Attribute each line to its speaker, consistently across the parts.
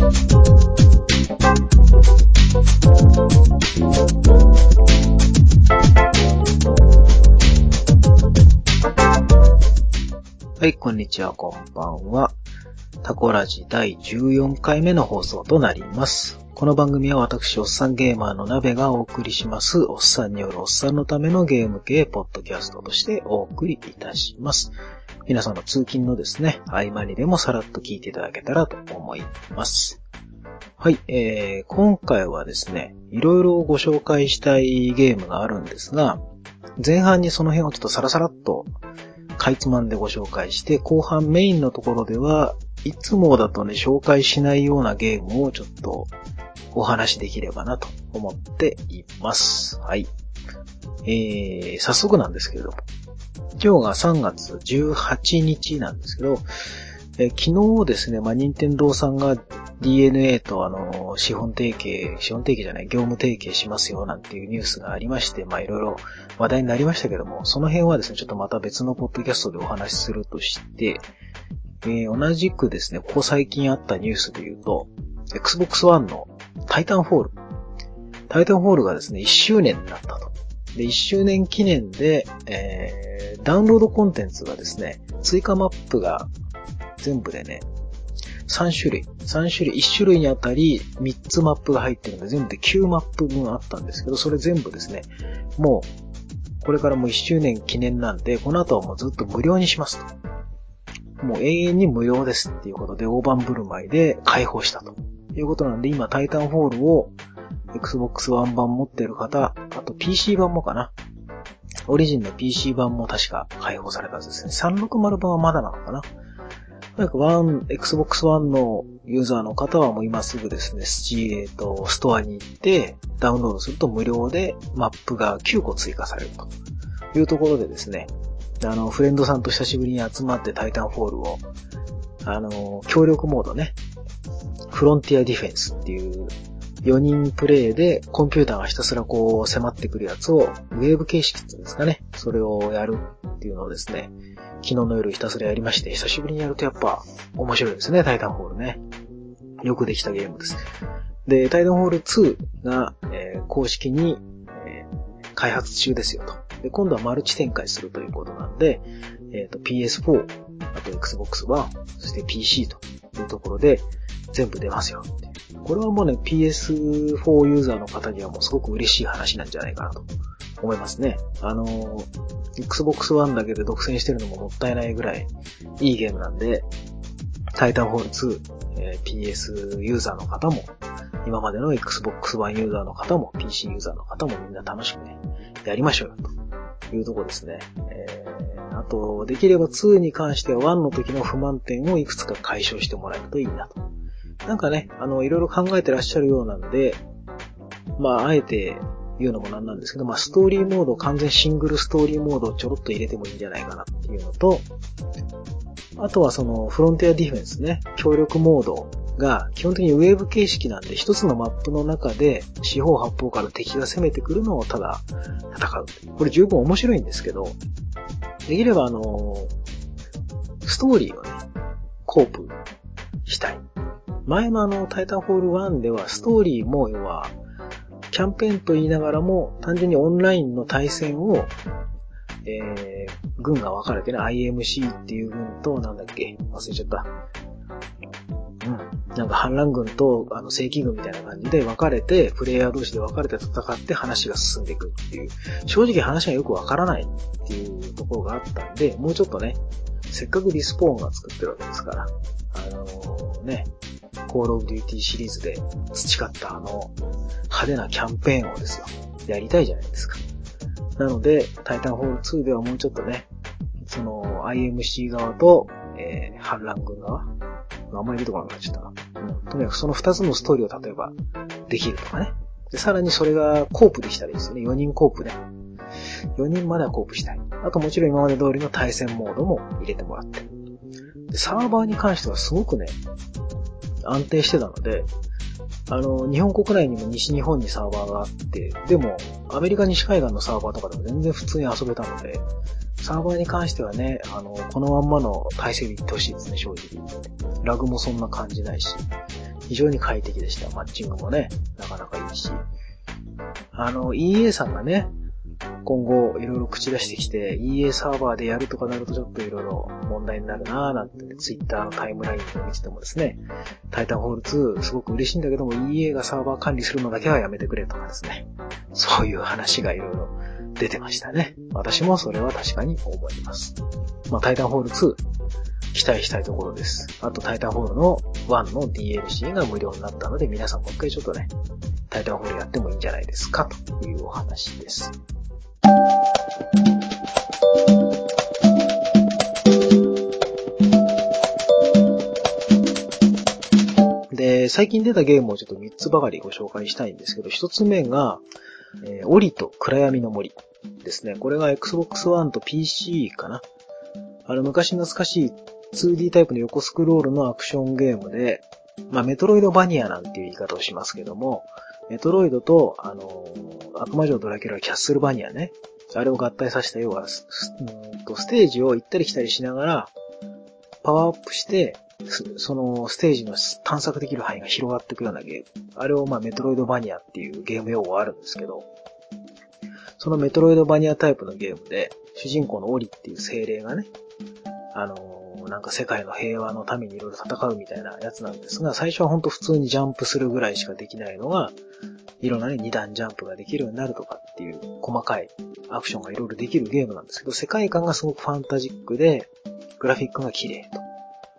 Speaker 1: はい、こんにちは、こんばんは。タコラジ第14回目の放送となります。この番組は私、おっさんゲーマーの鍋がお送りします、おっさんによるおっさんのためのゲーム系ポッドキャストとしてお送りいたします。皆さんの通勤のですね、合間にでもさらっと聞いていただけたらと思います。はい、えー、今回はですね、いろいろご紹介したいゲームがあるんですが、前半にその辺をちょっとサラサラっとかいつまんでご紹介して、後半メインのところでは、いつもだとね、紹介しないようなゲームをちょっとお話しできればなと思っています。はい。えー、早速なんですけれども、今日が3月18日なんですけど、え昨日ですね、まあ、任天堂さんが DNA とあの、資本提携、資本提携じゃない、業務提携しますよなんていうニュースがありまして、まいろいろ話題になりましたけども、その辺はですね、ちょっとまた別のポッドキャストでお話しするとして、えー、同じくですね、ここ最近あったニュースで言うと、Xbox One のタイタンフォール。タイタンフォールがですね、1周年になったと。で、1周年記念で、えー、ダウンロードコンテンツがですね、追加マップが全部でね、3種類。3種類、1種類にあたり3つマップが入ってるので、全部で9マップ分あったんですけど、それ全部ですね、もう、これからもう1周年記念なんで、この後はもうずっと無料にしますと。もう永遠に無料ですっていうことで、大盤振る舞いで開放したということなんで、今、タイタンフォールを Xbox One 版持ってる方、あと PC 版もかな。オリジンの PC 版も確か開放されたんですね。360版はまだなのかな。なんかワン、Xbox One のユーザーの方はもう今すぐですね、えっと、ストアに行ってダウンロードすると無料でマップが9個追加されるというところでですね、あの、フレンドさんと久しぶりに集まってタイタンフォールを、あの、協力モードね、フロンティアディフェンスっていう4人プレイでコンピューターがひたすらこう迫ってくるやつをウェーブ形式っていうんですかね、それをやるっていうのをですね、昨日の夜ひたすらやりまして、久しぶりにやるとやっぱ面白いですね、タイタンホールね。よくできたゲームです。で、タイタンホール2が、えー、公式に、えー、開発中ですよと。で、今度はマルチ展開するということなんで、えっ、ー、と PS4、あと Xbox One、そして PC というところで全部出ますよこれはもうね、PS4 ユーザーの方にはもうすごく嬉しい話なんじゃないかなと思いますね。あの、Xbox One だけで独占してるのももったいないぐらいいいゲームなんで、タイタンホール2、えー、PS ユーザーの方も、今までの Xbox One ユーザーの方も、PC ユーザーの方もみんな楽しくね、やりましょうよ、というとこですね。えー、あと、できれば2に関しては1の時の不満点をいくつか解消してもらえるといいなと。なんかね、あの、いろいろ考えてらっしゃるようなんで、まあ、あえて言うのもなんなんですけど、まあ、ストーリーモード、完全シングルストーリーモードをちょろっと入れてもいいんじゃないかなっていうのと、あとはその、フロンティアディフェンスね、協力モードが基本的にウェーブ形式なんで、一つのマップの中で四方八方から敵が攻めてくるのをただ戦う。これ十分面白いんですけど、できればあの、ストーリーをね、コープしたい。前のあの、タイタンホール1ではストーリーも要は、キャンペーンと言いながらも、単純にオンラインの対戦を、えー、軍が分かれてね、IMC っていう軍と、なんだっけ、忘れちゃった。なんか反乱軍と、あの、正規軍みたいな感じで分かれて、プレイヤー同士で分かれて戦って話が進んでいくっていう、正直話がよく分からないっていうところがあったんで、もうちょっとね、せっかく Respawn が作ってるわけですから、あのー、ね、コールオブデューティーシリーズで培ったあの派手なキャンペーンをですよ、やりたいじゃないですか。なので、タイタンフォール2ではもうちょっとね、その IMC 側と、えー、反乱軍側あんまり出てこなくなっちゃったな。うん。とにかくその2つのストーリーを例えばできるとかね。で、さらにそれがコープできたらいいですよね。4人コープで。4人まではコープしたい。あともちろん今まで通りの対戦モードも入れてもらって。で、サーバーに関してはすごくね、安定してたので、あの、日本国内にも西日本にサーバーがあって、でも、アメリカ西海岸のサーバーとかでも全然普通に遊べたので、サーバーに関してはね、あの、このまんまの体制でいってほしいですね、正直。ラグもそんな感じないし。非常に快適でした。マッチングもね、なかなかいいし。あの、EA さんがね、今後いろいろ口出してきて、EA サーバーでやるとかなるとちょっといろいろ問題になるなぁなんて、ツイッターのタイムラインを見ててもですね、タイタンホール2すごく嬉しいんだけども EA がサーバー管理するのだけはやめてくれとかですね。そういう話がいろいろ出てましたね。私もそれは確かに思います。まあ、タイタンホール2、期待したいところです。あと、タイタンホールの1の DLC が無料になったので、皆さんもう一回ちょっとね、タイタンホールやってもいいんじゃないですか、というお話です。で、最近出たゲームをちょっと3つばかりご紹介したいんですけど、1つ目が、えー、オリと暗闇の森ですね。これが Xbox One と PC かな。あの、昔懐かしい 2D タイプの横スクロールのアクションゲームで、まあ、メトロイドバニアなんていう言い方をしますけども、メトロイドと、あの、悪魔城ドラキュラキャッスルバニアね。あれを合体させた要は、ステージを行ったり来たりしながら、パワーアップして、そのステージの探索できる範囲が広がっていくようなゲーム。あれをまあメトロイドバニアっていうゲーム用語があるんですけど、そのメトロイドバニアタイプのゲームで、主人公のオリっていう精霊がね、あのなんか世界の平和のためにいろいろ戦うみたいなやつなんですが、最初はほんと普通にジャンプするぐらいしかできないのが、いろんなね、二段ジャンプができるようになるとかっていう細かいアクションがいろいろできるゲームなんですけど、世界観がすごくファンタジックで、グラフィックが綺麗と。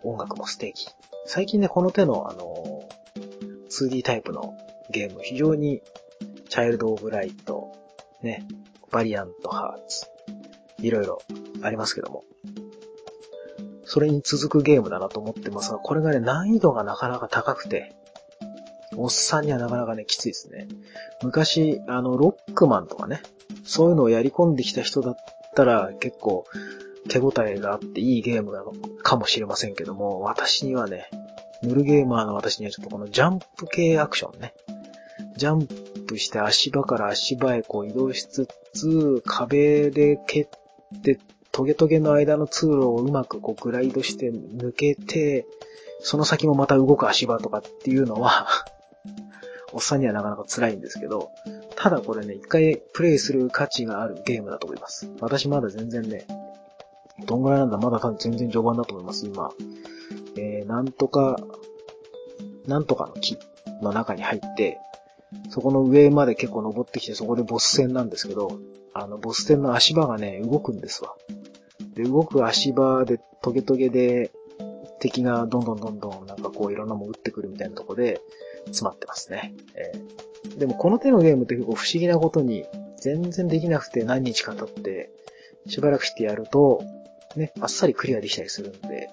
Speaker 1: 音楽も素敵。最近ね、この手のあの、2D タイプのゲーム、非常に、チャイルド・オブ・ライト、ね、バリアント・ハーツ、いろいろありますけども、それに続くゲームだなと思ってますが、これがね、難易度がなかなか高くて、おっさんにはなかなかね、きついですね。昔、あの、ロックマンとかね、そういうのをやり込んできた人だったら、結構、手応えがあっていいゲームなのかもしれませんけども、私にはね、ヌルゲーマーの私にはちょっとこのジャンプ系アクションね。ジャンプして足場から足場へこう移動しつつ、壁で蹴って、トゲトゲの間の通路をうまくこうグライドして抜けて、その先もまた動く足場とかっていうのは おっさんにはなかなか辛いんですけど、ただこれね、一回プレイする価値があるゲームだと思います。私まだ全然ね、どんぐらいなんだまだ多分全然序盤だと思います、今。えー、なんとか、なんとかの木の中に入って、そこの上まで結構登ってきて、そこでボス戦なんですけど、あの、ボス戦の足場がね、動くんですわ。で、動く足場で、トゲトゲで、敵がどんどんどんどん、なんかこういろんなもん撃ってくるみたいなとこで、詰まってますね。えー、でもこの手のゲームって結構不思議なことに、全然できなくて何日か経って、しばらくしてやると、ね、あっさりクリアできたりするんで、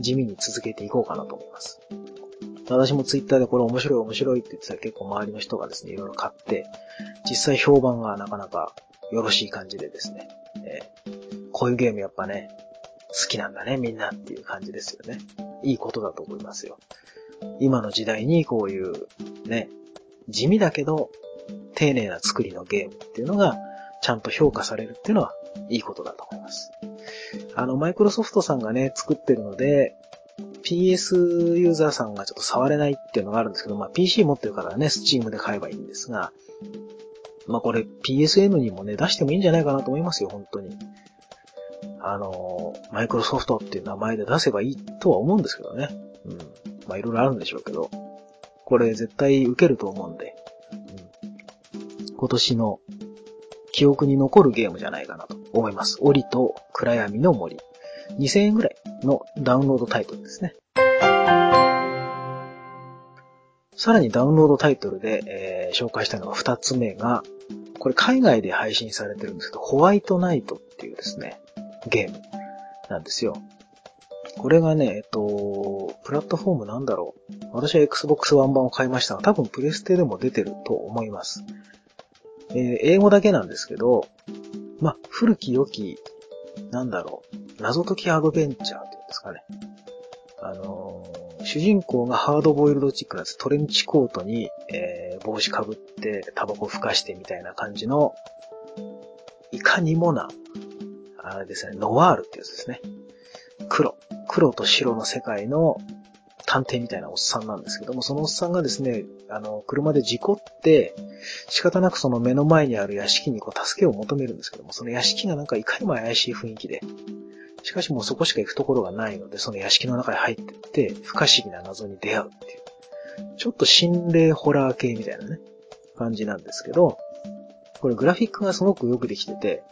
Speaker 1: 地味に続けていこうかなと思います。私もツイッターでこれ面白い面白いって言ってたら結構周りの人がですね、いろいろ買って、実際評判がなかなかよろしい感じでですね、えー、こういうゲームやっぱね、好きなんだね、みんなっていう感じですよね。いいことだと思いますよ。今の時代にこういう、ね、地味だけど、丁寧な作りのゲームっていうのが、ちゃんと評価されるっていうのは、いいことだと思います。あの、マイクロソフトさんがね、作ってるので、PS ユーザーさんがちょっと触れないっていうのがあるんですけど、まあ PC 持ってるからね、スチームで買えばいいんですが、まあこれ PSN にもね、出してもいいんじゃないかなと思いますよ、本当に。あの、マイクロソフトっていう名前で出せばいいとは思うんですけどね。うん。まあいろいろあるんでしょうけど、これ絶対受けると思うんで、うん、今年の記憶に残るゲームじゃないかなと思います。オリと暗闇の森。2000円ぐらいのダウンロードタイトルですね。さらにダウンロードタイトルで、えー、紹介したのが2つ目が、これ海外で配信されてるんですけど、ホワイトナイトっていうですね、ゲームなんですよ。これがね、えっと、プラットフォームなんだろう。私は Xbox One 版を買いましたが、多分プレステでも出てると思います。えー、英語だけなんですけど、ま古き良き、なんだろう、謎解きアドベンチャーっていうんですかね。あの、主人公がハードボイルドチックなやつ、トレンチコートに、えー、帽子かぶって、タバコ吹かしてみたいな感じの、いかにもな、あれですね、ノワールってやつですね。黒。黒と白の世界の探偵みたいなおっさんなんですけども、そのおっさんがですね、あの、車で事故って、仕方なくその目の前にある屋敷にこう助けを求めるんですけども、その屋敷がなんかいかにも怪しい雰囲気で、しかしもうそこしか行くところがないので、その屋敷の中に入ってって、不可思議な謎に出会うっていう。ちょっと心霊ホラー系みたいなね、感じなんですけど、これグラフィックがすごくよくできてて、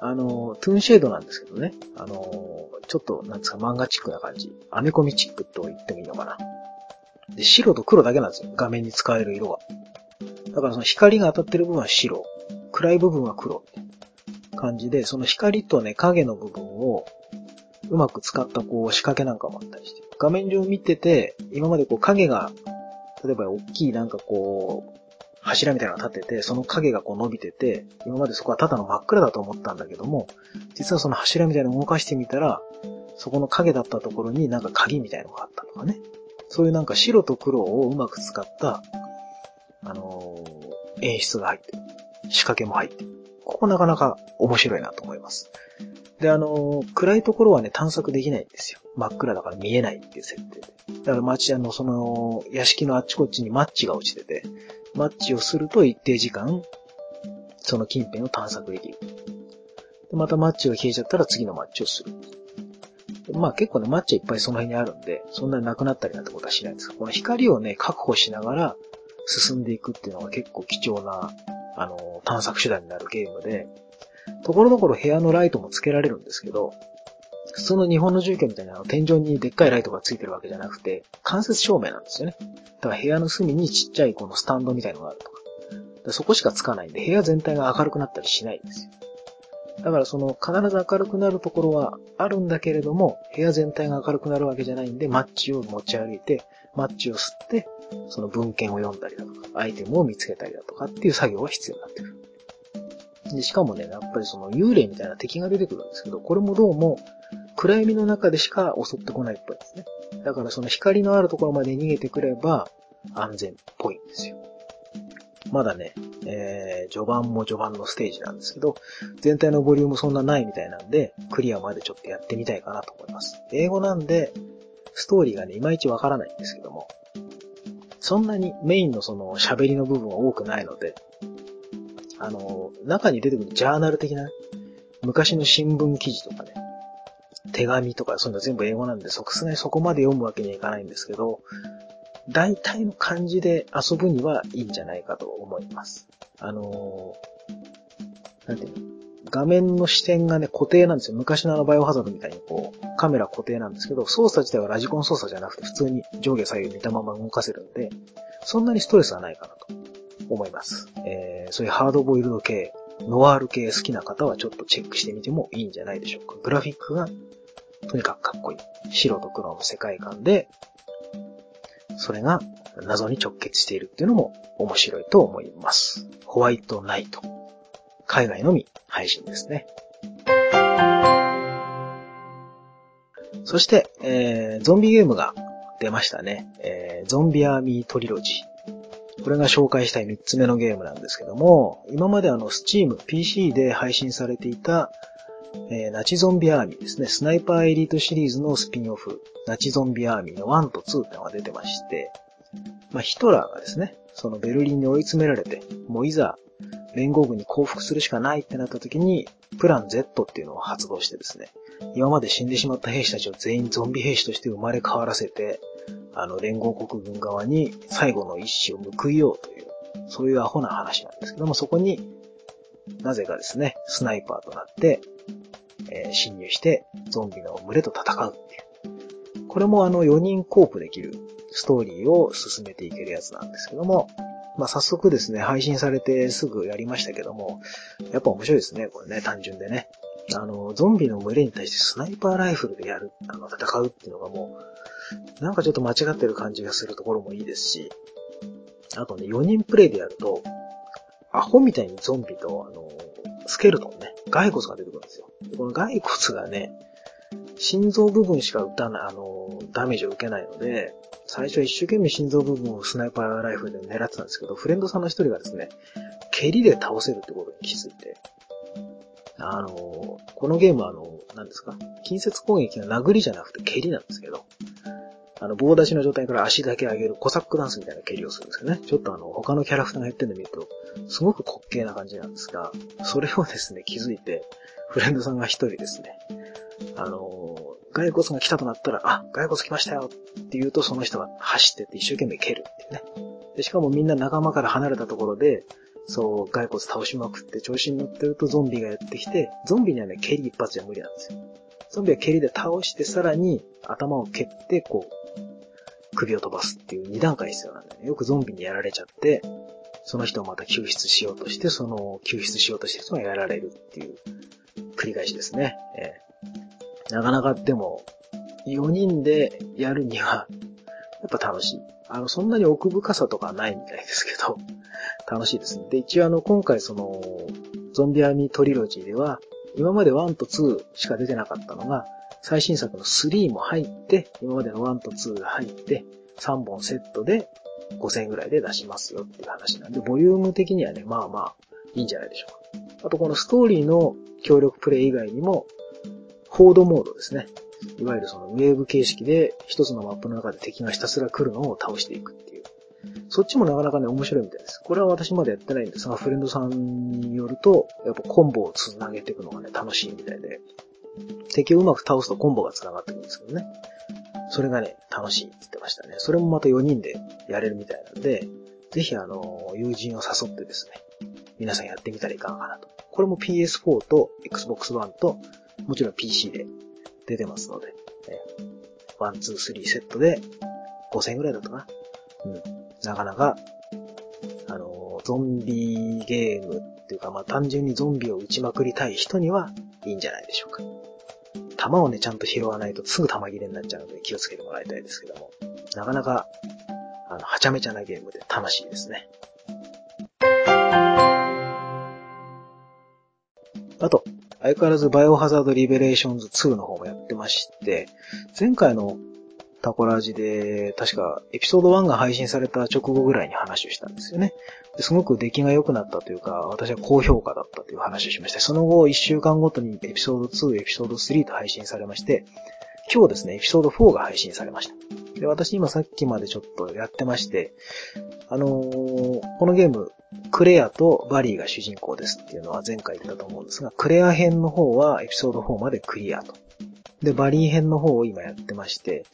Speaker 1: あの、トゥーンシェードなんですけどね。あの、ちょっと、なんですか、漫画チックな感じ。アメコミチックと言ってもいいのかな。で、白と黒だけなんですよ。画面に使える色が。だからその光が当たってる部分は白。暗い部分は黒。感じで、その光とね、影の部分をうまく使ったこう仕掛けなんかもあったりして。画面上見てて、今までこう影が、例えば大きいなんかこう、柱みたいなのが立てて、その影がこう伸びてて、今までそこはただの真っ暗だと思ったんだけども、実はその柱みたいなのを動かしてみたら、そこの影だったところになんか鍵みたいなのがあったとかね。そういうなんか白と黒をうまく使った、あのー、演出が入ってる。仕掛けも入ってる。ここなかなか面白いなと思います。で、あの、暗いところはね、探索できないんですよ。真っ暗だから見えないっていう設定で。だから街、あの、その、屋敷のあっちこっちにマッチが落ちてて、マッチをすると一定時間、その近辺を探索できる。でまたマッチが消えちゃったら次のマッチをする。まあ結構ね、マッチはいっぱいその辺にあるんで、そんなになくなったりなんてことはしないんですこの光をね、確保しながら進んでいくっていうのが結構貴重な、あの、探索手段になるゲームで、ところどころ部屋のライトもつけられるんですけど、普通の日本の住居みたいなの天井にでっかいライトがついてるわけじゃなくて、間接照明なんですよね。だから部屋の隅にちっちゃいこのスタンドみたいのがあるとか。そこしかつかないんで、部屋全体が明るくなったりしないんですよ。だからその必ず明るくなるところはあるんだけれども、部屋全体が明るくなるわけじゃないんで、マッチを持ち歩いて、マッチを吸って、その文献を読んだりだとか、アイテムを見つけたりだとかっていう作業が必要になってくる。で、しかもね、やっぱりその幽霊みたいな敵が出てくるんですけど、これもどうも暗闇の中でしか襲ってこないっぽいですね。だからその光のあるところまで逃げてくれば安全っぽいんですよ。まだね、えー、序盤も序盤のステージなんですけど、全体のボリュームそんなないみたいなんで、クリアまでちょっとやってみたいかなと思います。英語なんで、ストーリーがね、いまいちわからないんですけども、そんなにメインのその喋りの部分は多くないので、あの、中に出てくるジャーナル的な、ね、昔の新聞記事とかね、手紙とかそういうの全部英語なんで、さすがにそこまで読むわけにはいかないんですけど、大体の感じで遊ぶにはいいんじゃないかと思います。あのー、なんていうの？画面の視点がね、固定なんですよ。昔のあのバイオハザードみたいにこう、カメラ固定なんですけど、操作自体はラジコン操作じゃなくて普通に上下左右見たまま動かせるんで、そんなにストレスはないかなと思います。えー、そういうハードボイルド系、ノワール系好きな方はちょっとチェックしてみてもいいんじゃないでしょうか。グラフィックがとにかくかっこいい。白と黒の世界観で、それが謎に直結しているっていうのも面白いと思います。ホワイトナイト。海外のみ配信ですね。そして、えー、ゾンビゲームが出ましたね。えー、ゾンビアーミートリロジー。これが紹介したい3つ目のゲームなんですけども、今まであの、スチーム、PC で配信されていた、えー、ナチゾンビアーミーですね。スナイパーエリートシリーズのスピンオフ、ナチゾンビアーミーの1と2ってのが出てまして、まあ、ヒトラーがですね、そのベルリンに追い詰められて、もういざ連合軍に降伏するしかないってなった時に、プラン Z っていうのを発動してですね、今まで死んでしまった兵士たちを全員ゾンビ兵士として生まれ変わらせて、あの、連合国軍側に最後の一死を報いようという、そういうアホな話なんですけども、そこに、なぜかですね、スナイパーとなって、えー、侵入してゾンビの群れと戦うっていう。これもあの4人コープできるストーリーを進めていけるやつなんですけども、まあ、早速ですね、配信されてすぐやりましたけども、やっぱ面白いですね、これね、単純でね。あの、ゾンビの群れに対してスナイパーライフルでやる、あの、戦うっていうのがもう、なんかちょっと間違ってる感じがするところもいいですし、あとね、4人プレイでやると、アホみたいにゾンビと、あの、スケルトンね、骸骨が出てくるんですよ。この骸骨がね、心臓部分しか打たない、あの、ダメージを受けないので、最初は一生懸命心臓部分をスナイパーライフルで狙ってたんですけど、フレンドさんの一人がですね、蹴りで倒せるってことに気づいて、あの、このゲームはあの、何ですか近接攻撃が殴りじゃなくて蹴りなんですけど、あの、棒立ちの状態から足だけ上げるコサックダンスみたいな蹴りをするんですよね。ちょっとあの、他のキャラクターがやってるの見ると、すごく滑稽な感じなんですが、それをですね、気づいて、フレンドさんが一人ですね、あの骸骨が来たとなったら、あ、骸骨来ましたよって言うと、その人が走ってって一生懸命蹴るっていうね。で、しかもみんな仲間から離れたところで、そう、骸骨倒しまくって調子に乗ってるとゾンビがやってきて、ゾンビにはね、蹴り一発じゃ無理なんですよ。ゾンビは蹴りで倒して、さらに頭を蹴って、こう、首を飛ばすっていう二段階必要なんだよね。よくゾンビにやられちゃって、その人をまた救出しようとして、その救出しようとして人がやられるっていう繰り返しですね。えー、なかなかでも、4人でやるには、やっぱ楽しい。あの、そんなに奥深さとかないみたいですけど、楽しいですね。で、一応あの、今回その、ゾンビアミトリロジーでは、今まで1と2しか出てなかったのが、最新作の3も入って、今までの1と2が入って、3本セットで5000円ぐらいで出しますよっていう話なんで、ボリューム的にはね、まあまあ、いいんじゃないでしょうか。あとこのストーリーの協力プレイ以外にも、フォードモードですね。いわゆるそのウェーブ形式で一つのマップの中で敵がひたすら来るのを倒していくっていう。そっちもなかなかね、面白いみたいです。これは私まだやってないんですが、フレンドさんによると、やっぱコンボを繋げていくのがね、楽しいみたいで、敵をうまく倒すとコンボが繋がってくるんですけどね。それがね、楽しいって言ってましたね。それもまた4人でやれるみたいなんで、ぜひあの、友人を誘ってですね、皆さんやってみたらいかがかなと。これも PS4 と Xbox One と、もちろん PC で出てますので、ワン、ツー、スリーセットで5000円ぐらいだったかな。うん。なかなか、あの、ゾンビゲームっていうか、まあ単純にゾンビを撃ちまくりたい人にはいいんじゃないでしょうか。弾をね、ちゃんと拾わないとすぐ弾切れになっちゃうので気をつけてもらいたいですけども、なかなか、あの、はちゃめちゃなゲームで楽しいですね。あと、相変わらずバイオハザードリベレーションズ2の方もやってまして、前回のタコラジで、確かエピソード1が配信された直後ぐらいに話をしたんですよね。ですごく出来が良くなったというか、私は高評価だったという話をしまして、その後1週間ごとにエピソード2、エピソード3と配信されまして、今日ですね、エピソード4が配信されました。で、私今さっきまでちょっとやってまして、あのー、このゲーム、クレアとバリーが主人公ですっていうのは前回言ったと思うんですが、クレア編の方はエピソード4までクリアと。で、バリー編の方を今やってまして、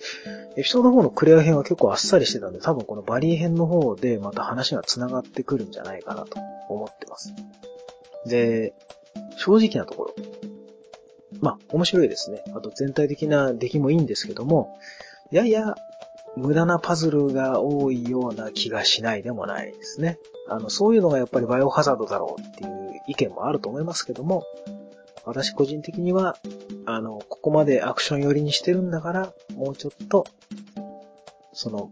Speaker 1: エピソード4のクレア編は結構あっさりしてたんで、多分このバリー編の方でまた話が繋がってくるんじゃないかなと思ってます。で、正直なところ。まあ、面白いですね。あと全体的な出来もいいんですけども、やや無駄なパズルが多いような気がしないでもないですね。あの、そういうのがやっぱりバイオハザードだろうっていう意見もあると思いますけども、私個人的には、あの、ここまでアクション寄りにしてるんだから、もうちょっと、その、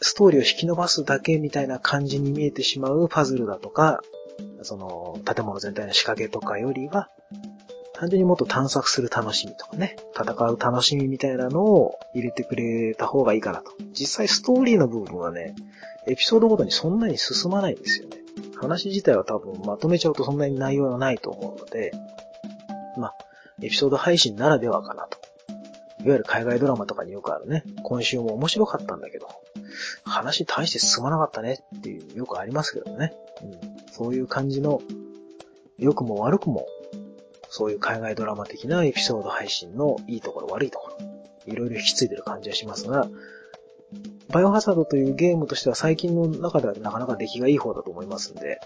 Speaker 1: ストーリーを引き伸ばすだけみたいな感じに見えてしまうパズルだとか、その、建物全体の仕掛けとかよりは、単純にもっと探索する楽しみとかね、戦う楽しみみたいなのを入れてくれた方がいいかなと。実際ストーリーの部分はね、エピソードごとにそんなに進まないんですよね。話自体は多分まとめちゃうとそんなに内容はないと思うので、エピソード配信ならではかなと。いわゆる海外ドラマとかによくあるね、今週も面白かったんだけど、話大して進まなかったね。っていう、よくありますけどね。うん、そういう感じの、良くも悪くも、そういう海外ドラマ的なエピソード配信のいいところ悪いところ、いろいろ引き継いでる感じはしますが、バイオハザードというゲームとしては最近の中ではなかなか出来がいい方だと思いますんで、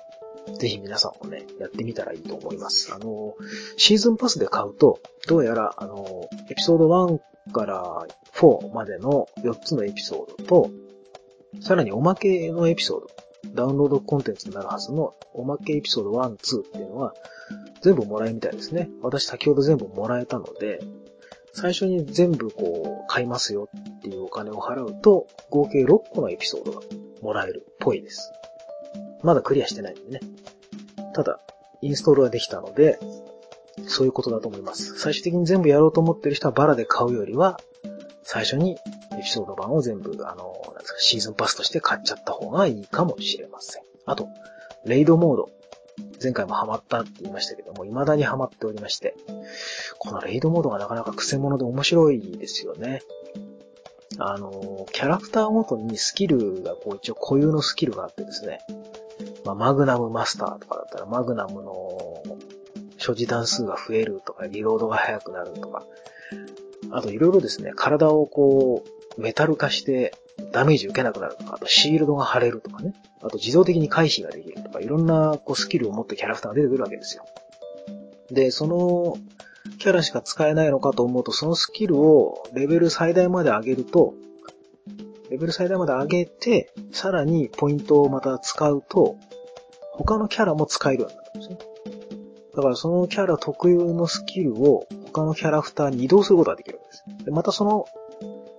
Speaker 1: ぜひ皆さんもね、やってみたらいいと思います。あの、シーズンパスで買うと、どうやら、あの、エピソード1から4までの4つのエピソードと、さらにおまけのエピソード、ダウンロードコンテンツになるはずのおまけエピソード1、2っていうのは、全部もらえるみたいですね。私先ほど全部もらえたので、最初に全部こう、買いますよっていうお金を払うと、合計6個のエピソードがもらえるっぽいです。まだクリアしてないんでね。ただ、インストールはできたので、そういうことだと思います。最終的に全部やろうと思ってる人はバラで買うよりは、最初にエピソード版を全部、あの、なんですか、シーズンパスとして買っちゃった方がいいかもしれません。あと、レイドモード。前回もハマったって言いましたけども、未だにハマっておりまして、このレイドモードがなかなか癖者で面白いですよね。あの、キャラクターごとにスキルがこう一応固有のスキルがあってですね、まあ、マグナムマスターとかだったら、マグナムの所持弾数が増えるとか、リロードが速くなるとか、あといろいろですね、体をこう、メタル化してダメージ受けなくなるとか、あとシールドが貼れるとかね、あと自動的に回避ができるとか、いろんなこうスキルを持ったキャラクターが出てくるわけですよ。で、そのキャラしか使えないのかと思うと、そのスキルをレベル最大まで上げると、レベル最大まで上げて、さらにポイントをまた使うと、他のキャラも使えるようになるんですね。だからそのキャラ特有のスキルを他のキャラクターに移動することができるんです。で、またその、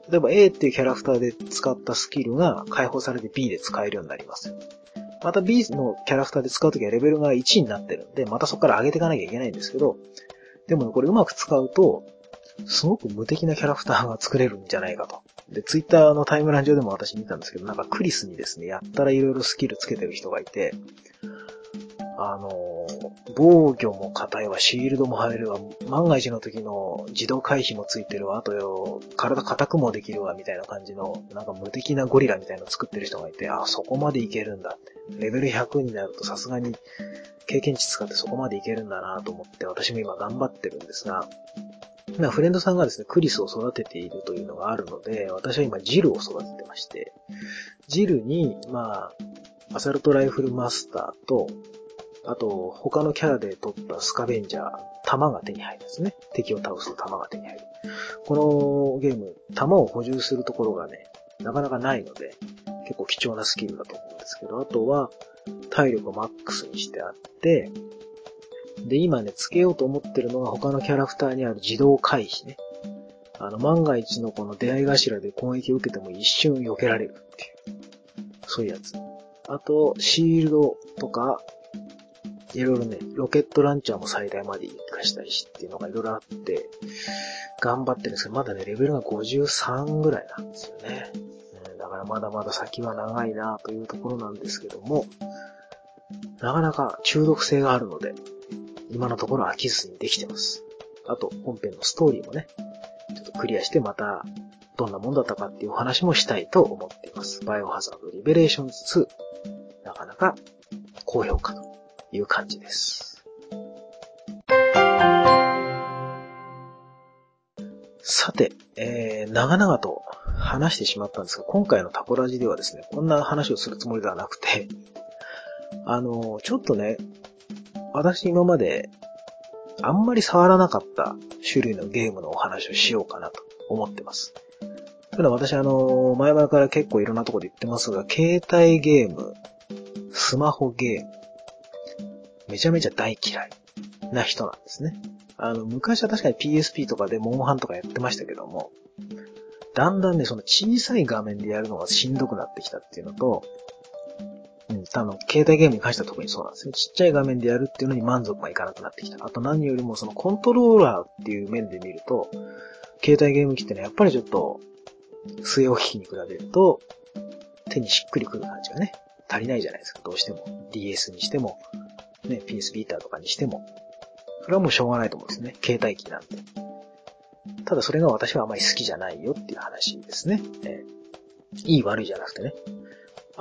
Speaker 1: 例えば A っていうキャラクターで使ったスキルが解放されて B で使えるようになります。また B のキャラクターで使うときはレベルが1になってるんで、またそこから上げていかなきゃいけないんですけど、でもね、これうまく使うと、すごく無敵なキャラクターが作れるんじゃないかと。で、ツイッターのタイムライン上でも私見たんですけど、なんかクリスにですね、やったら色々スキルつけてる人がいて、あの、防御も硬いわ、シールドも入るわ、万が一の時の自動回避もついてるわ、あとよ、体硬くもできるわ、みたいな感じの、なんか無敵なゴリラみたいなの作ってる人がいて、あ、そこまでいけるんだって。レベル100になるとさすがに経験値使ってそこまでいけるんだなと思って、私も今頑張ってるんですが、まあフレンドさんがですね、クリスを育てているというのがあるので、私は今ジルを育ててまして、ジルに、まあ、アサルトライフルマスターと、あと、他のキャラで取ったスカベンジャー、弾が手に入るんですね。敵を倒すと弾が手に入る。このゲーム、弾を補充するところがね、なかなかないので、結構貴重なスキルだと思うんですけど、あとは、体力をマックスにしてあって、で、今ね、つけようと思ってるのが他のキャラクターにある自動回避ね。あの、万が一のこの出会い頭で攻撃を受けても一瞬避けられるっていう。そういうやつ。あと、シールドとか、いろいろね、ロケットランチャーも最大まで活かしたりしっていうのがいろいろあって、頑張ってるんですけど、まだね、レベルが53ぐらいなんですよね。だからまだまだ先は長いなというところなんですけども、なかなか中毒性があるので、今のところ飽きずにできてます。あと、本編のストーリーもね、ちょっとクリアしてまた、どんなもんだったかっていうお話もしたいと思っています。バイオハザードリベレーションズ2、なかなか高評価という感じです。さて、えー、長々と話してしまったんですが、今回のタコラジではですね、こんな話をするつもりではなくて、あの、ちょっとね、私今まであんまり触らなかった種類のゲームのお話をしようかなと思ってます。ただ私あの、前々から結構いろんなとこで言ってますが、携帯ゲーム、スマホゲーム、めちゃめちゃ大嫌いな人なんですね。あの、昔は確かに PSP とかでモンハンとかやってましたけども、だんだんね、その小さい画面でやるのがしんどくなってきたっていうのと、うん、あの、携帯ゲームに関しては特にそうなんですね。ちっちゃい画面でやるっていうのに満足がいかなくなってきた。あと何よりもそのコントローラーっていう面で見ると、携帯ゲーム機ってのはやっぱりちょっと、据え置き機に比べると、手にしっくりくる感じがね、足りないじゃないですか、どうしても。DS にしても、ね、PS ビーターとかにしても。それはもうしょうがないと思うんですね。携帯機なんで。ただそれが私はあまり好きじゃないよっていう話ですね。えいい悪いじゃなくてね。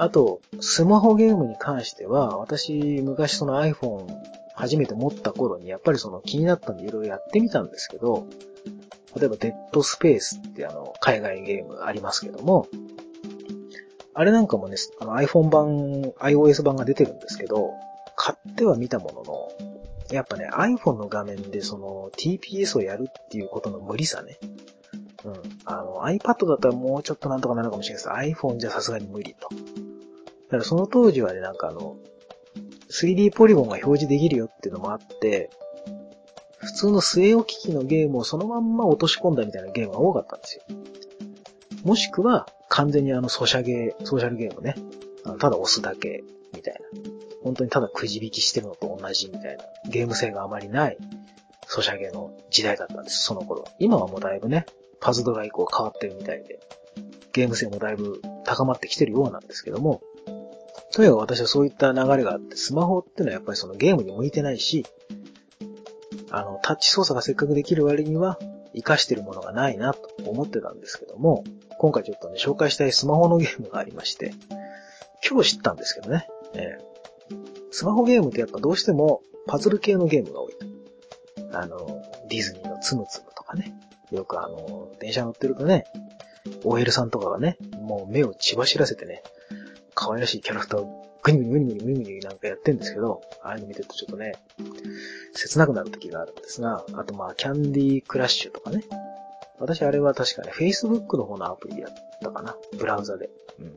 Speaker 1: あと、スマホゲームに関しては、私、昔その iPhone 初めて持った頃に、やっぱりその気になったんでいろいろやってみたんですけど、例えばデッドスペースってあの、海外ゲームありますけども、あれなんかもね、あの iPhone 版、iOS 版が出てるんですけど、買っては見たものの、やっぱね、iPhone の画面でその TPS をやるっていうことの無理さね。うん。あの、iPad だったらもうちょっとなんとかなるかもしれないです。iPhone じゃさすがに無理と。だからその当時はね、なんかあの、3D ポリゴンが表示できるよっていうのもあって、普通の据え置き機のゲームをそのまんま落とし込んだみたいなゲームが多かったんですよ。もしくは、完全にあの、ソシャゲ、ソーシャルゲームね。ただ押すだけ、みたいな。本当にただくじ引きしてるのと同じみたいな。ゲーム性があまりない、ソシャゲの時代だったんです、その頃。今はもうだいぶね、パズドラ以降変わってるみたいで、ゲーム性もだいぶ高まってきてるようなんですけども、とにかく私はそういった流れがあって、スマホってのはやっぱりそのゲームに向いてないし、あの、タッチ操作がせっかくできる割には、活かしてるものがないなと思ってたんですけども、今回ちょっとね、紹介したいスマホのゲームがありまして、今日知ったんですけどね。えー、スマホゲームってやっぱどうしてもパズル系のゲームが多いと。あの、ディズニーのつむつむとかね。よくあの、電車乗ってるとね、OL さんとかがね、もう目を血走らせてね、可愛らしいキャラクターをグニグニグニグニグニグニなんかやってんですけど、ああいうの見てるとちょっとね、切なくなる時があるんですが、あとまあ、キャンディークラッシュとかね。私あれは確かね、Facebook の方のアプリでやったかな。ブラウザで。うん。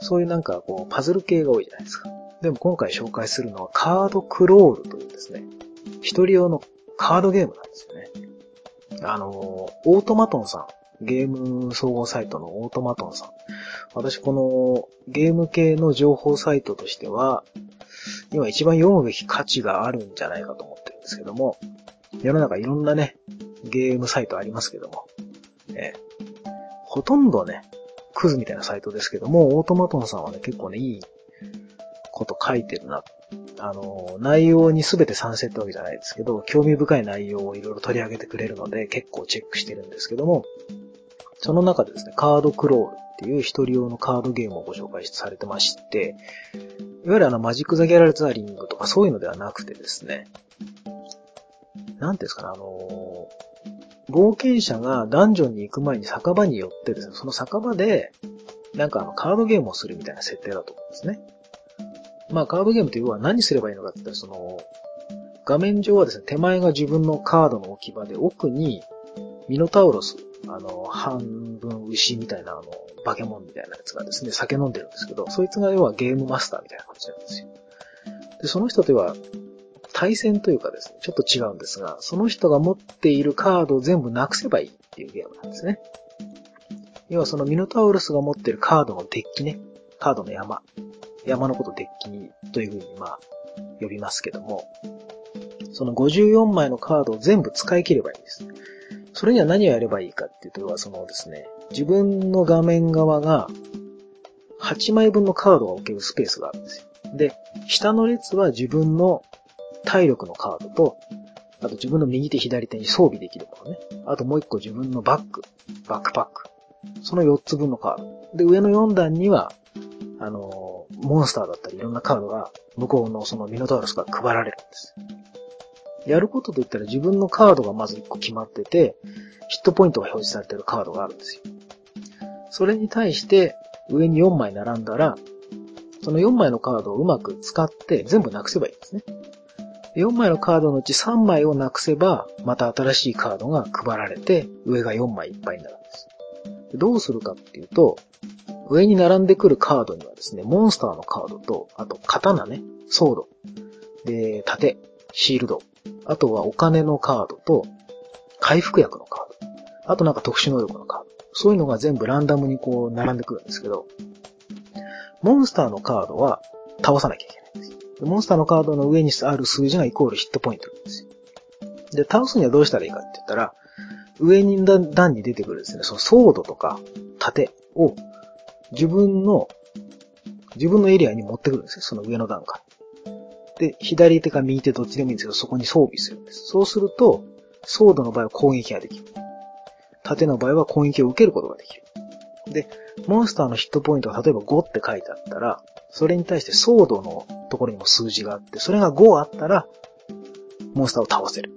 Speaker 1: そういうなんかこう、パズル系が多いじゃないですか。でも今回紹介するのはカードクロールというですね、一人用のカードゲームなんですよね。あの、オートマトンさん、ゲーム総合サイトのオートマトンさん。私このゲーム系の情報サイトとしては、今一番読むべき価値があるんじゃないかと思ってるんですけども、世の中いろんなね、ゲームサイトありますけども、えほとんどね、クズみたいなサイトですけども、オートマトンさんはね、結構ね、いいこと書いてるな。あの、内容に全て賛成ってわけじゃないですけど、興味深い内容をいろいろ取り上げてくれるので、結構チェックしてるんですけども、その中でですね、カードクロールっていう一人用のカードゲームをご紹介されてまして、いわゆるあのマジック・ザ・ギャラルザリングとかそういうのではなくてですね、なんていうんですかね、あの冒険者がダンジョンに行く前に酒場に寄ってですね、その酒場で、なんかあのカードゲームをするみたいな設定だと思うんですね。まあカードゲームというのは何すればいいのかって言ったら、その、画面上はですね、手前が自分のカードの置き場で、奥にミノタウロス、あの、半分牛みたいなあの、化け物みたいなやつがですね、酒飲んでるんですけど、そいつが要はゲームマスターみたいな感じなんですよ。で、その人とは、対戦というかですね、ちょっと違うんですが、その人が持っているカードを全部なくせばいいっていうゲームなんですね。要はそのミノタウロスが持ってるカードのデッキね、カードの山。山のことデッキというふうにまあ、呼びますけども、その54枚のカードを全部使い切ればいいんです。それには何をやればいいかっていうと、そのですね、自分の画面側が8枚分のカードが置けるスペースがあるんですよ。で、下の列は自分の体力のカードと、あと自分の右手左手に装備できるものね。あともう一個自分のバッグ、バックパック。その4つ分のカード。で、上の4段には、あの、モンスターだったりいろんなカードが向こうのそのミノタウロスから配られるんです。やることといったら自分のカードがまず1個決まってて、ヒットポイントが表示されてるカードがあるんですよ。それに対して上に4枚並んだら、その4枚のカードをうまく使って全部なくせばいいんですね。4枚のカードのうち3枚をなくせば、また新しいカードが配られて、上が4枚いっぱいになるんです。どうするかっていうと、上に並んでくるカードにはですね、モンスターのカードと、あと刀ね、ソード、で、盾、シールド、あとはお金のカードと、回復薬のカード。あとなんか特殊能力のカード。そういうのが全部ランダムにこう並んでくるんですけど、モンスターのカードは倒さなきゃいけないんです。モンスターのカードの上にある数字がイコールヒットポイントなんですよ。で、倒すにはどうしたらいいかって言ったら、上に段に出てくるですね、そのソードとか盾を自分の、自分のエリアに持ってくるんですよ、その上の段から。で、左手か右手どっちでもいいんですけど、そこに装備するんです。そうすると、ソードの場合は攻撃ができる。盾の場合は攻撃を受けることができる。で、モンスターのヒットポイントが例えば5って書いてあったら、それに対してソードのところにも数字があって、それが5あったら、モンスターを倒せる。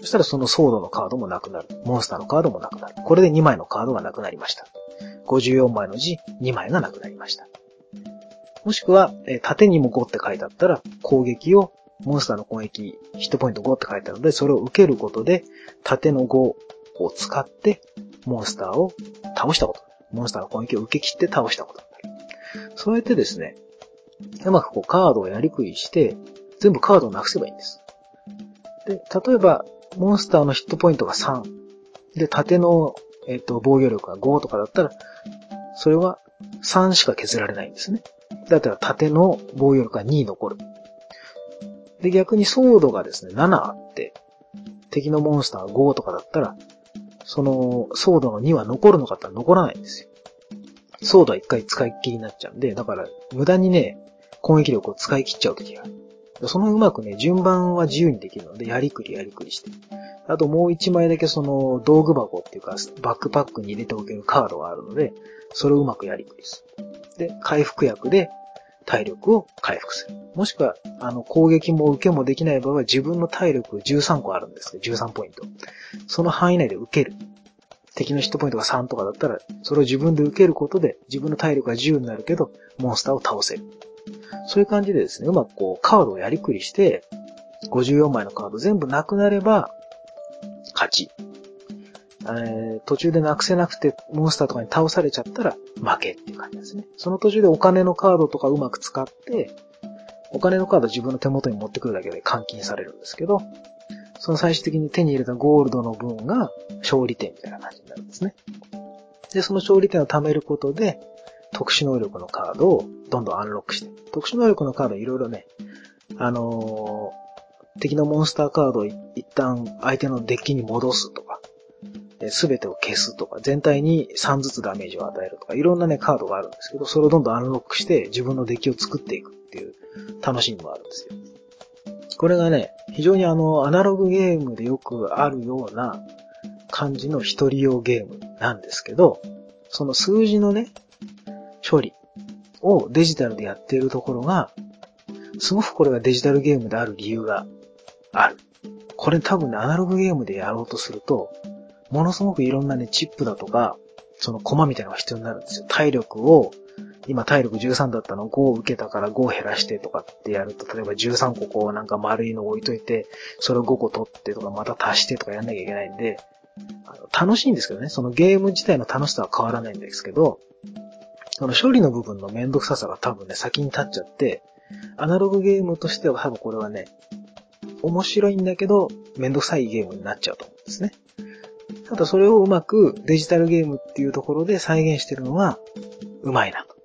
Speaker 1: そしたらそのソードのカードもなくなる。モンスターのカードもなくなる。これで2枚のカードがなくなりました。54枚のうち2枚がなくなりました。もしくは、え縦にも5って書いてあったら、攻撃を、モンスターの攻撃、ヒットポイント5って書いてあるので、それを受けることで、縦の5を使って、モンスターを倒したこと。モンスターの攻撃を受け切って倒したこと。そうやってですね、うまくこうカードをやりくりして、全部カードをなくせばいいんです。で、例えば、モンスターのヒットポイントが3。で、縦の、えっ、と、防御力が5とかだったら、それは3しか削られないんですね。だったら縦の防御力が2残る。で、逆にソードがですね、7あって、敵のモンスターが5とかだったら、その、ソードの2は残るのかって残らないんですよ。ソードは一回使いっきりになっちゃうんで、だから、無駄にね、攻撃力を使い切っちゃうときがある。そのうまくね、順番は自由にできるので、やりくりやりくりして。あともう一枚だけその道具箱っていうか、バックパックに入れておけるカードがあるので、それをうまくやりくりする。で、回復薬で体力を回復する。もしくは、あの、攻撃も受けもできない場合は自分の体力13個あるんですね。13ポイント。その範囲内で受ける。敵のヒットポイントが3とかだったら、それを自分で受けることで、自分の体力が10になるけど、モンスターを倒せる。そういう感じでですね、うまくこう、カードをやりくりして、54枚のカード全部なくなれば、勝ち。えー、途中でなくせなくて、モンスターとかに倒されちゃったら、負けっていう感じですね。その途中でお金のカードとかうまく使って、お金のカード自分の手元に持ってくるだけで換金されるんですけど、その最終的に手に入れたゴールドの分が勝利点みたいな感じになるんですね。で、その勝利点を貯めることで、特殊能力のカードをどんどんアンロックして、特殊能力のカードいろいろね、あの、敵のモンスターカードを一旦相手のデッキに戻すとか、すべてを消すとか、全体に3ずつダメージを与えるとか、いろんなね、カードがあるんですけど、それをどんどんアンロックして自分のデッキを作っていくっていう楽しみもあるんですよ。これがね、非常にあの、アナログゲームでよくあるような感じの一人用ゲームなんですけど、その数字のね、処理をデジタルでやっているところが、すごくこれがデジタルゲームである理由がある。これ多分ね、アナログゲームでやろうとすると、ものすごくいろんなね、チップだとか、そのコマみたいなのが必要になるんですよ。体力を、今体力13だったの5を受けたから5を減らしてとかってやると、例えば13個こうなんか丸いの置いといて、それを5個取ってとかまた足してとかやんなきゃいけないんで、あの楽しいんですけどね、そのゲーム自体の楽しさは変わらないんですけど、その処理の部分のめんどくささが多分ね、先に立っちゃって、アナログゲームとしては多分これはね、面白いんだけど、めんどくさいゲームになっちゃうと思うんですね。ただそれをうまくデジタルゲームっていうところで再現してるのがうまいなと。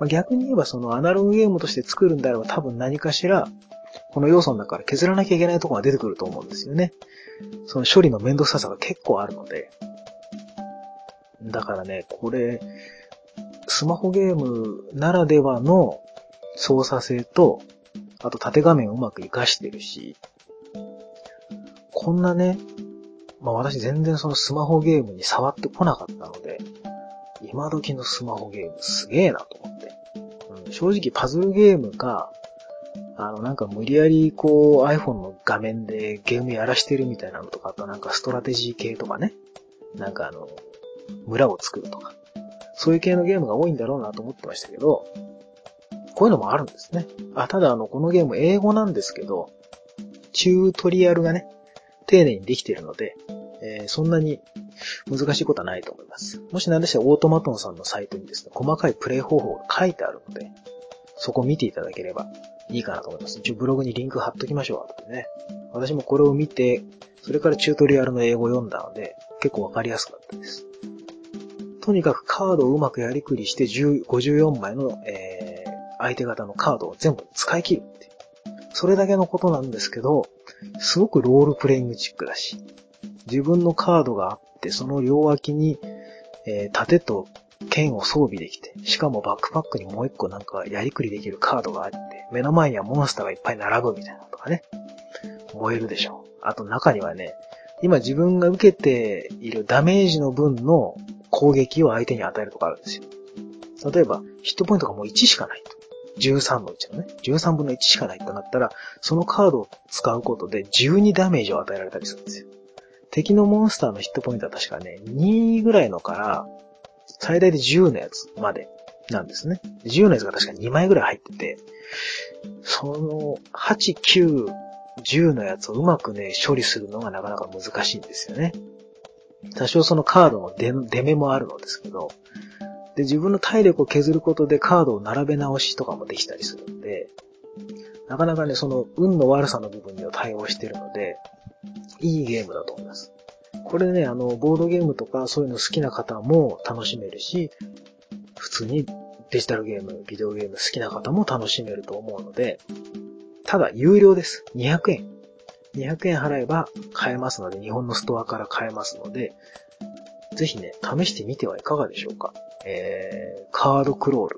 Speaker 1: まあ、逆に言えばそのアナログゲームとして作るんであれば多分何かしらこの要素の中から削らなきゃいけないところが出てくると思うんですよね。その処理のめんどくささが結構あるので。だからね、これ、スマホゲームならではの操作性と、あと縦画面をうまく活かしてるし、こんなね、まあ私全然そのスマホゲームに触ってこなかったので、今時のスマホゲームすげえなと思って。うん、正直パズルゲームか、あのなんか無理やりこう iPhone の画面でゲームやらしてるみたいなのとか、あとなんかストラテジー系とかね。なんかあの、村を作るとか。そういう系のゲームが多いんだろうなと思ってましたけど、こういうのもあるんですね。あ、ただあの、このゲーム英語なんですけど、チュートリアルがね、丁寧にできているので、えー、そんなに難しいことはないと思います。もし何でしたらオートマトンさんのサイトにですね、細かいプレイ方法が書いてあるので、そこを見ていただければいいかなと思います。一応ブログにリンク貼っときましょう、後でね。私もこれを見て、それからチュートリアルの英語を読んだので、結構わかりやすかったです。とにかくカードをうまくやりくりして54枚の、えー、相手方のカードを全部使い切るっていう。それだけのことなんですけど、すごくロールプレイングチックだし、自分のカードがあって、その両脇に、えー、盾と剣を装備できて、しかもバックパックにもう一個なんかやりくりできるカードがあって、目の前にはモンスターがいっぱい並ぶみたいなとかね。燃えるでしょう。あと中にはね、今自分が受けているダメージの分の攻撃を相手に与えるとかあるんですよ。例えば、ヒットポイントがもう1しかないと。13のうちのね、13分の1しかないとなったら、そのカードを使うことで12ダメージを与えられたりするんですよ。敵のモンスターのヒットポイントは確かね、2ぐらいのから、最大で10のやつまでなんですね。10のやつが確か2枚ぐらい入ってて、その8、9、10のやつをうまくね、処理するのがなかなか難しいんですよね。多少そのカードの出出目もあるのですけど、で、自分の体力を削ることでカードを並べ直しとかもできたりするんで、なかなかね、その運の悪さの部分には対応してるので、いいゲームだと思います。これね、あの、ボードゲームとかそういうの好きな方も楽しめるし、普通にデジタルゲーム、ビデオゲーム好きな方も楽しめると思うので、ただ有料です。200円。200円払えば買えますので、日本のストアから買えますので、ぜひね、試してみてはいかがでしょうか。えー、カードクロール。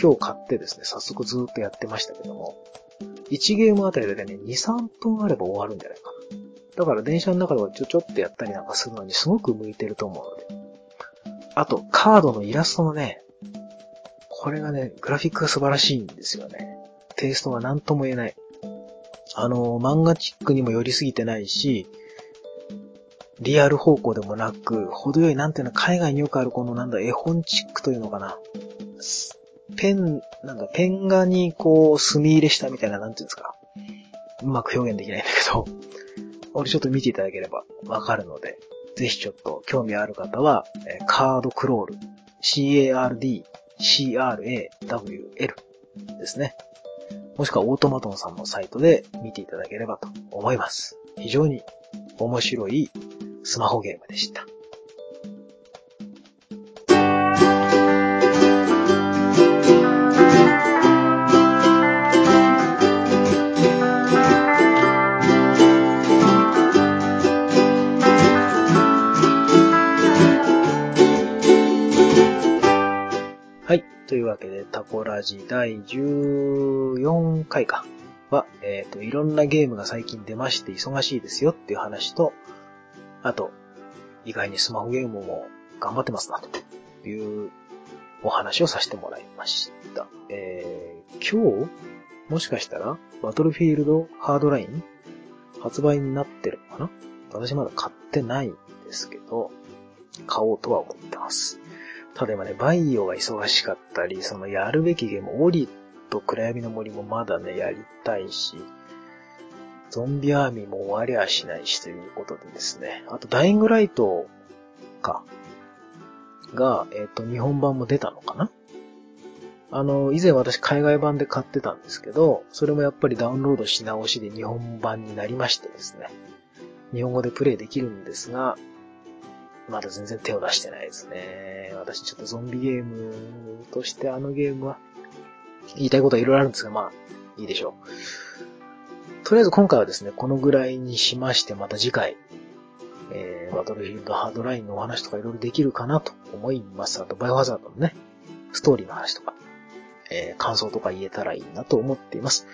Speaker 1: 今日買ってですね、早速ずっとやってましたけども、1ゲームあたりだけね、2、3分あれば終わるんじゃないかな。だから電車の中ではちょちょってやったりなんかするのにすごく向いてると思うので。あと、カードのイラストのね、これがね、グラフィックが素晴らしいんですよね。テイストが何とも言えない。あの、漫画チックにも寄りすぎてないし、リアル方向でもなく、程よい、なんていうの、海外によくあるこのなんだ、絵本チックというのかな。ペン、なんかペン画にこう、墨入れしたみたいな、なんていうんですか。うまく表現できないんだけど、俺ちょっと見ていただければわかるので、ぜひちょっと興味ある方は、カードクロール、CARD、CRAWL ですね。もしくはオートマトンさんのサイトで見ていただければと思います。非常に面白いスマホゲームでした。というわけで、タコラジ第14回かは、えっ、ー、と、いろんなゲームが最近出まして忙しいですよっていう話と、あと、意外にスマホゲームも頑張ってますな、というお話をさせてもらいました。えー、今日もしかしたら、バトルフィールドハードライン発売になってるのかな？私まだ買ってないんですけど、買おうとは思ってます。ただ今ね、バイオが忙しかったり、そのやるべきゲーム、オリと暗闇の森もまだね、やりたいし、ゾンビアーミーも終わりはしないしということでですね。あと、ダイイングライトか。が、えっ、と、日本版も出たのかなあの、以前私海外版で買ってたんですけど、それもやっぱりダウンロードし直しで日本版になりましてですね。日本語でプレイできるんですが、まだ全然手を出してないですね。私ちょっとゾンビゲームとしてあのゲームは、言いたいことはいろいろあるんですが、まあ、いいでしょう。とりあえず今回はですね、このぐらいにしまして、また次回、えー、バトルフィールドハードラインのお話とかいろいろできるかなと思います。あと、バイオハザードのね、ストーリーの話とか、えー、感想とか言えたらいいなと思っています。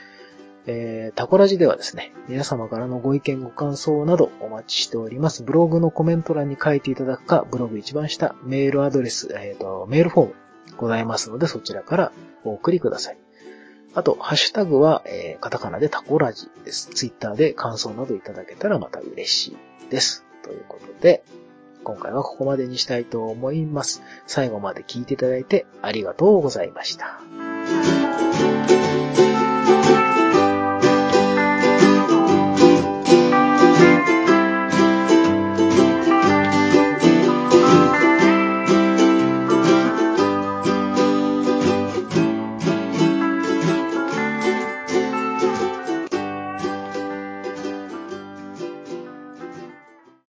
Speaker 1: えー、タコラジではですね、皆様からのご意見ご感想などお待ちしております。ブログのコメント欄に書いていただくか、ブログ一番下、メールアドレス、えっ、ー、と、メールフォームございますので、そちらからお送りください。あと、ハッシュタグは、えー、カタカナでタコラジです。ツイッターで感想などいただけたらまた嬉しいです。ということで、今回はここまでにしたいと思います。最後まで聞いていただいてありがとうございました。